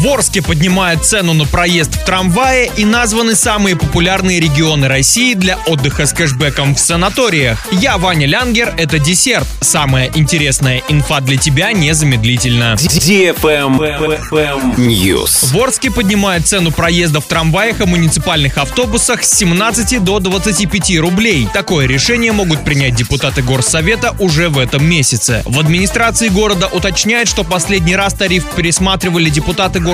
В Орске поднимают цену на проезд в трамвае и названы самые популярные регионы России для отдыха с кэшбэком в санаториях. Я Ваня Лянгер, это десерт. Самая интересная инфа для тебя незамедлительно. News. В Орске поднимают цену проезда в трамваях и муниципальных автобусах с 17 до 25 рублей. Такое решение могут принять депутаты Горсовета уже в этом месяце. В администрации города уточняют, что последний раз тариф пересматривали депутаты Горсовета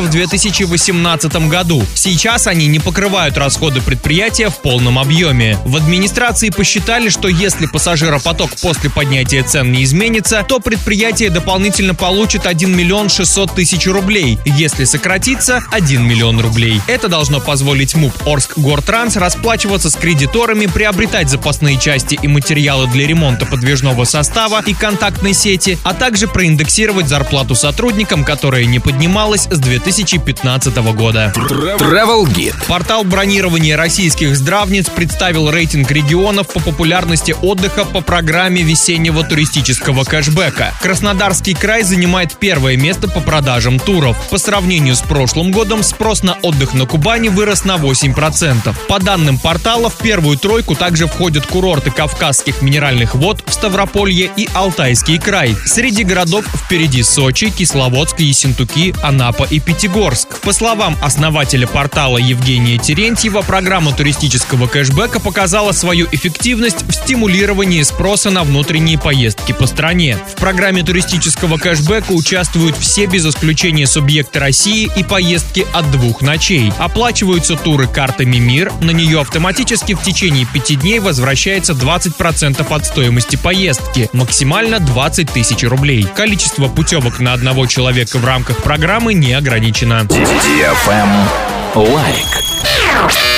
в 2018 году. Сейчас они не покрывают расходы предприятия в полном объеме. В администрации посчитали, что если пассажиропоток после поднятия цен не изменится, то предприятие дополнительно получит 1 миллион 600 тысяч рублей. Если сократится, 1 миллион рублей. Это должно позволить МУП Орск Гортранс расплачиваться с кредиторами, приобретать запасные части и материалы для ремонта подвижного состава и контактной сети, а также проиндексировать зарплату сотрудникам, которая не поднималась с 2015 года. Travel Guide. Портал бронирования российских здравниц представил рейтинг регионов по популярности отдыха по программе весеннего туристического кэшбэка. Краснодарский край занимает первое место по продажам туров. По сравнению с прошлым годом спрос на отдых на Кубани вырос на 8%. По данным портала, в первую тройку также входят курорты Кавказских минеральных вод в Ставрополье и Алтайский край. Среди городов впереди Сочи, Кисловодск, Ессентуки, Анапа и Пятигорск. По словам основателя портала Евгения Терентьева, программа туристического кэшбэка показала свою эффективность в стимулировании спроса на внутренние поездки по стране. В программе туристического кэшбэка участвуют все без исключения субъекты России и поездки от двух ночей. Оплачиваются туры картами МИР, на нее автоматически в течение пяти дней возвращается 20% от стоимости поездки, максимально 20 тысяч рублей. Количество путевок на одного человека в рамках программы не ограничено. Лайк.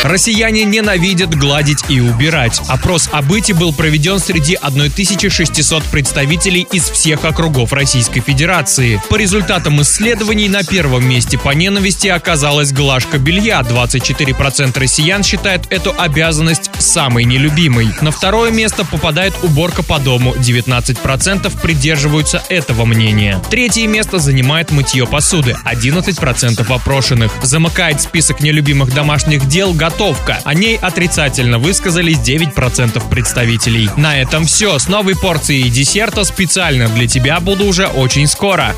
Россияне ненавидят гладить и убирать. Опрос о быте был проведен среди 1600 представителей из всех округов Российской Федерации. По результатам исследований на первом месте по ненависти оказалась глажка белья. 24% россиян считают эту обязанность самой нелюбимой. На второе место попадает уборка по дому. 19% придерживаются этого мнения. Третье место занимает мытье посуды. 11% опрошенных. Замыкает список нелюбимых домашних дел готовка. О ней отрицательно высказались 9% представителей. На этом все. С новой порцией десерта специально для тебя буду уже очень скоро.